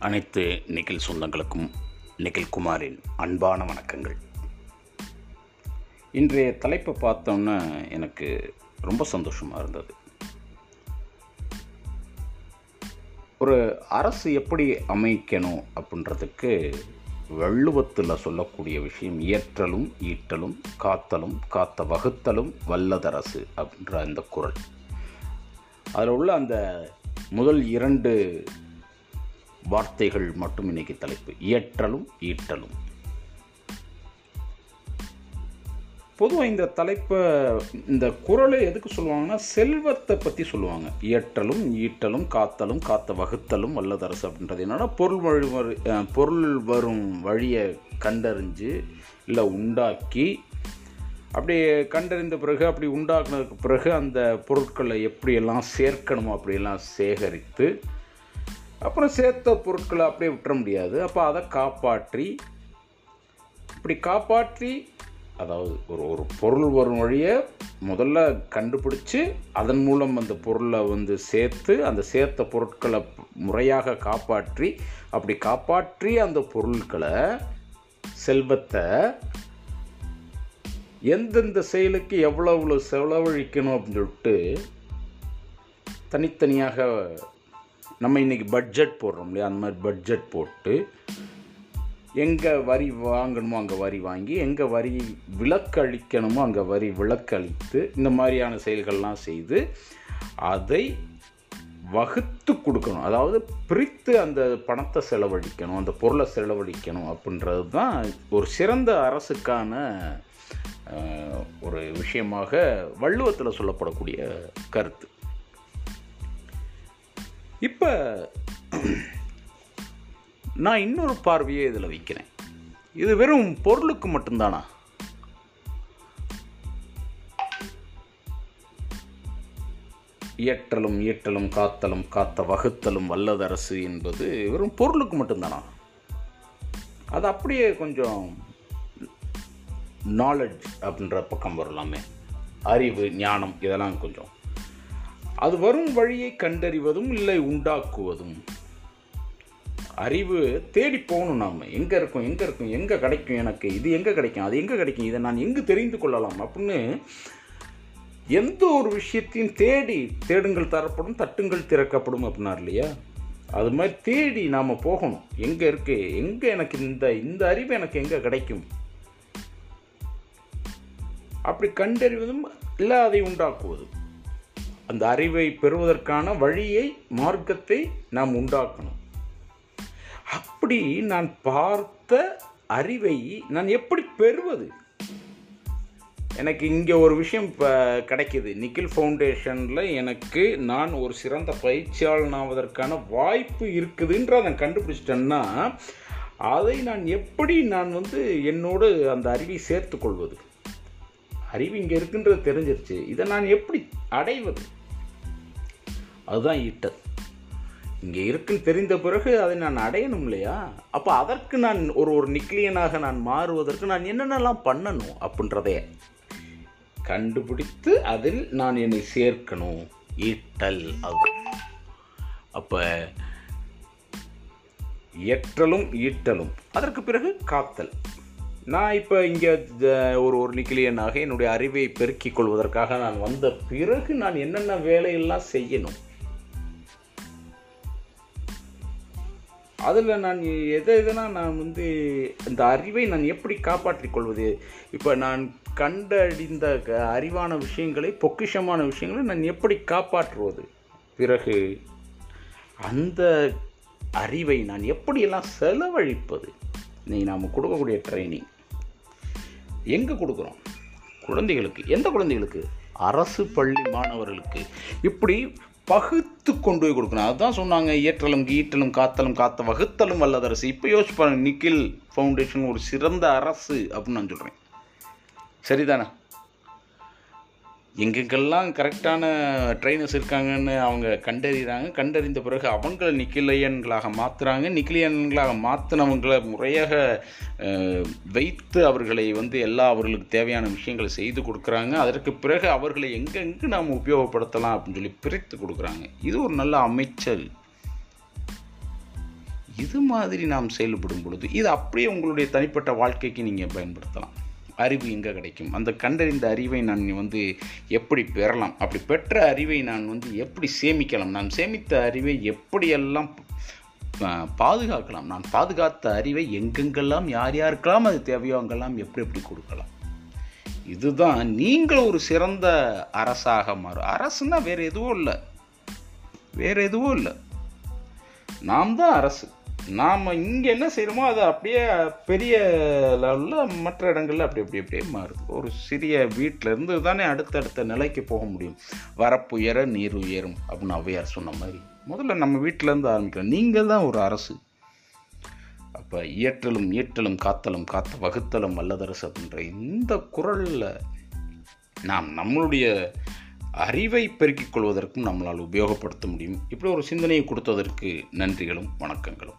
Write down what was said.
அனைத்து நிகில் சொந்தங்களுக்கும் நிகில் குமாரின் அன்பான வணக்கங்கள். இன்றைய தலைப்பை பார்த்தோன்னே எனக்கு ரொம்ப சந்தோஷமாக இருந்தது. ஒரு அரசு எப்படி அமைக்கணும் அப்படின்றதுக்கு வள்ளுவத்தில் சொல்லக்கூடிய விஷயம் இயற்றலும் ஈட்டலும் காத்தலும் காத்த வகுத்தலும் வல்லதரசு அப்படின்ற அந்த குரல். அதில் உள்ள அந்த முதல் இரண்டு வார்த்தைகள் மட்டும் இன்னைக்கு தலைப்பு. இயற்றலும் ஈட்டலும். பொதுவாக இந்த தலைப்பை இந்த குரலை எதுக்கு சொல்லுவாங்கன்னா செல்வத்தை பற்றி சொல்லுவாங்க. இயற்றலும் ஈட்டலும் காத்தலும் காத்த வகுத்தலும் வல்லதரசு அப்படின்றது. என்னென்னா பொருள் வழி வரு பொருள் வரும் வழியை கண்டறிஞ்சு இல்லை உண்டாக்கி அப்படி கண்டறிந்த பிறகு அப்படி உண்டாக்குனதுக்கு பிறகு அந்த பொருட்களை எப்படியெல்லாம் சேர்க்கணுமோ அப்படியெல்லாம் சேகரித்து அப்புறம் சேர்த்த பொருட்களை அப்படியே விட்டுற முடியாது. அப்போ அதை காப்பாற்றி இப்படி காப்பாற்றி அதாவது ஒரு ஒரு பொருள் வரும் வழியை முதல்ல கண்டுபிடிச்சி அதன் மூலம் அந்த பொருளை வந்து சேர்த்து அந்த சேர்த்த பொருட்களை முறையாக காப்பாற்றி அப்படி காப்பாற்றி அந்த பொருட்களை செல்வத்தை எந்தெந்த செயலுக்கு எவ்வளோ செலவழிக்கணும் அப்படின்னு சொல்லிட்டு தனித்தனியாக நம்ம இன்றைக்கி பட்ஜெட் போடுறோம் இல்லையா? அந்த மாதிரி பட்ஜெட் போட்டு எங்கே வரி வாங்கணுமோ அங்கே வரி வாங்கி எங்கே வரி விலக்களிக்கணுமோ அங்கே வரி விலக்களித்து இந்த மாதிரியான செயல்கள்லாம் செய்து அதை வகுத்து கொடுக்கணும். அதாவது பிரித்து அந்த பணத்தை செலவழிக்கணும் அந்த பொருளை செலவழிக்கணும் அப்படின்றது தான் ஒரு சிறந்த அரசுக்கான ஒரு விஷயமாக வள்ளுவத்தில் சொல்லப்படக்கூடிய கருத்து. இப்போ நான் இன்னொரு பார்வையை இதில் வைக்கிறேன். இது வெறும் பொருளுக்கு மட்டும்தானா? இயற்றலும் இயற்றலும் காத்தலும் காத்த வகுத்தலும் வல்லதரசு என்பது வெறும் பொருளுக்கு மட்டும்தானா? அது அப்படியே கொஞ்சம் நாலெட்ஜ் அப்படின்ற பக்கம் வரலாமே. அறிவு ஞானம் இதெல்லாம் கொஞ்சம். அது வரும் வழியை கண்டறிவதும் இல்லை உண்டாக்குவதும். அறிவு தேடி போகணும் நாம். எங்கே இருக்கும் எங்கே இருக்கும் எங்கே கிடைக்கும் எனக்கு? இது எங்கே கிடைக்கும் அது எங்கே கிடைக்கும்? இதை நான் எங்கு தெரிந்து கொள்ளலாம் அப்படின்னு எந்த ஒரு விஷயத்தையும் தேடி தேடுங்கள் தரப்படும் தட்டுங்கள் திறக்கப்படும் அப்படின்னார் இல்லையா? அது மாதிரி தேடி நாம் போகணும். எங்கே இருக்கு எங்கே எனக்கு இந்த இந்த அறிவு எனக்கு எங்கே கிடைக்கும்? அப்படி கண்டறிவதும் இல்லை அதை உண்டாக்குவதும் அந்த அறிவை பெறுவதற்கான வழியை மார்க்கத்தை நாம் உண்டாக்கணும். அப்படி நான் பார்த்த அறிவை நான் எப்படி பெறுவது? எனக்கு இங்கே ஒரு விஷயம் இப்போ கிடைக்கிது. நிக்கில் ஃபவுண்டேஷனில் எனக்கு நான் ஒரு சிறந்த பயிற்சியாளன் ஆவதற்கான வாய்ப்பு இருக்குதுன்ற நான் கண்டுபிடிச்சிட்டேன்னா அதை நான் எப்படி நான் வந்து என்னோடு அந்த அறிவை சேர்த்து கொள்வது? அறிவு இங்கே இருக்குன்றது தெரிஞ்சிருச்சு. இதை நான் எப்படி அடைவது? அதுதான் ஈட்டல். இங்கே இருக்குன்னு தெரிந்த பிறகு அதை நான் அடையணும் இல்லையா? அப்போ அதற்கு நான் ஒரு ஒரு நிக்லியனாக நான் மாறுவதற்கு நான் என்னென்னலாம் பண்ணணும் அப்படின்றதே கண்டுபிடித்து அதில் நான் என்னை சேர்க்கணும். ஈட்டல் அது. அப்போ இயற்றலும் ஈட்டலும். அதற்கு பிறகு காத்தல். நான் இப்போ இங்கே ஒரு ஒரு நிக்கிலியனாக என்னுடைய அறிவை பெருக்கிக் கொள்வதற்காக நான் வந்த பிறகு நான் என்னென்ன வேலையெல்லாம் செய்யணும்? அதில் நான் எதை எதுனா நான் வந்து அந்த அறிவை நான் எப்படி காப்பாற்றிக் கொள்வது? இப்போ நான் கண்டறிந்த க- அறிவான விஷயங்களை பொக்கிஷமான விஷயங்களை நான் எப்படி காப்பாற்றுவது? பிறகு அந்த அறிவை நான் எப்படியெல்லாம் செலவழிப்பது? நீ நாம் கொடுக்கக்கூடிய ட்ரைனிங் எங்கே கொடுக்குறோம்? குழந்தைகளுக்கு. எந்த குழந்தைகளுக்கு? அரசு பள்ளி மாணவர்களுக்கு. இப்படி பகுத்து கொண்டு போய் கொடுக்கணும். அதுதான் சொன்னாங்க இயற்றலும் கீற்றலும் காத்தலும் காத்த வகுத்தலும் வல்லதரசு. இப்போ யோசிச்சு பாருங்க நிக்கில் ஃபவுண்டேஷன் ஒரு சிறந்த அரசு அப்படின்னு நான் சொல்கிறேன் சரிதானே? எங்கெங்கெல்லாம் கரெக்டான ட்ரைனர்ஸ் இருக்காங்கன்னு அவங்க கண்டறிகிறாங்க. கண்டறிந்த பிறகு அவங்கள நிக்கிலையன்களாக மாற்றுறாங்க நிக்கிலியன்களாக மாற்றினவங்களை முறையாக வைத்து அவர்களை வந்து எல்லா அவர்களுக்கு தேவையான விஷயங்களை செய்து கொடுக்குறாங்க. அதற்கு பிறகு அவர்களை எங்கெங்கு நாம் உபயோகப்படுத்தலாம் அப்படின்னு சொல்லி பிரித்து கொடுக்குறாங்க. இது ஒரு நல்ல அமைச்சல். இது மாதிரி நாம் செயல்படும் பொழுது இது அப்படியே உங்களுடைய தனிப்பட்ட வாழ்க்கைக்கு நீங்கள் பயன்படுத்தலாம். அறிவு எங்கே கிடைக்கும்? அந்த கண்டறிந்த அறிவை நான் வந்து எப்படி பெறலாம்? அப்படி பெற்ற அறிவை நான் வந்து எப்படி சேமிக்கலாம்? நான் சேமித்த அறிவை எப்படியெல்லாம் பாதுகாக்கலாம்? நான் பாதுகாத்த அறிவை எங்கெங்கெல்லாம் யார் யாருக்கெல்லாம் அது தேவையோ அங்கெல்லாம் எப்படி எப்படி கொடுக்கலாம்? இதுதான் நீங்கள் ஒரு சிறந்த அரசாக மாறும். அரசுன்னா வேறு எதுவும் இல்லை. வேறு எதுவும் இல்லை. நாம் தான் அரசு. நாம் இங்கே என்ன செய்கிறோமோ அது அப்படியே பெரிய லெவலில் மற்ற இடங்களில் அப்படி அப்படி அப்படியே மாறுது ஒரு சிறிய வீட்டில் இருந்து தானே அடுத்தடுத்த நிலைக்கு போக முடியும். வரப்புயர நீர் உயரும் அப்படின்னு ஔவையார் சொன்ன மாதிரி. முதல்ல நம்ம வீட்டிலேருந்து ஆரம்பிக்கிறோம். நீங்கள் தான் ஒரு அரசு. அப்போ இயற்றலும் இயற்றலும் காத்தலும் காத்த வகுத்தலும் வல்லதரசு அப்படின்ற இந்த குரலில் நாம் நம்மளுடைய அறிவை பெருக்கிக் கொள்வதற்கும் நம்மளால் உபயோகப்படுத்த முடியும். இப்படி ஒரு சிந்தனையை கொடுத்ததற்கு நன்றிகளும் வணக்கங்களும்.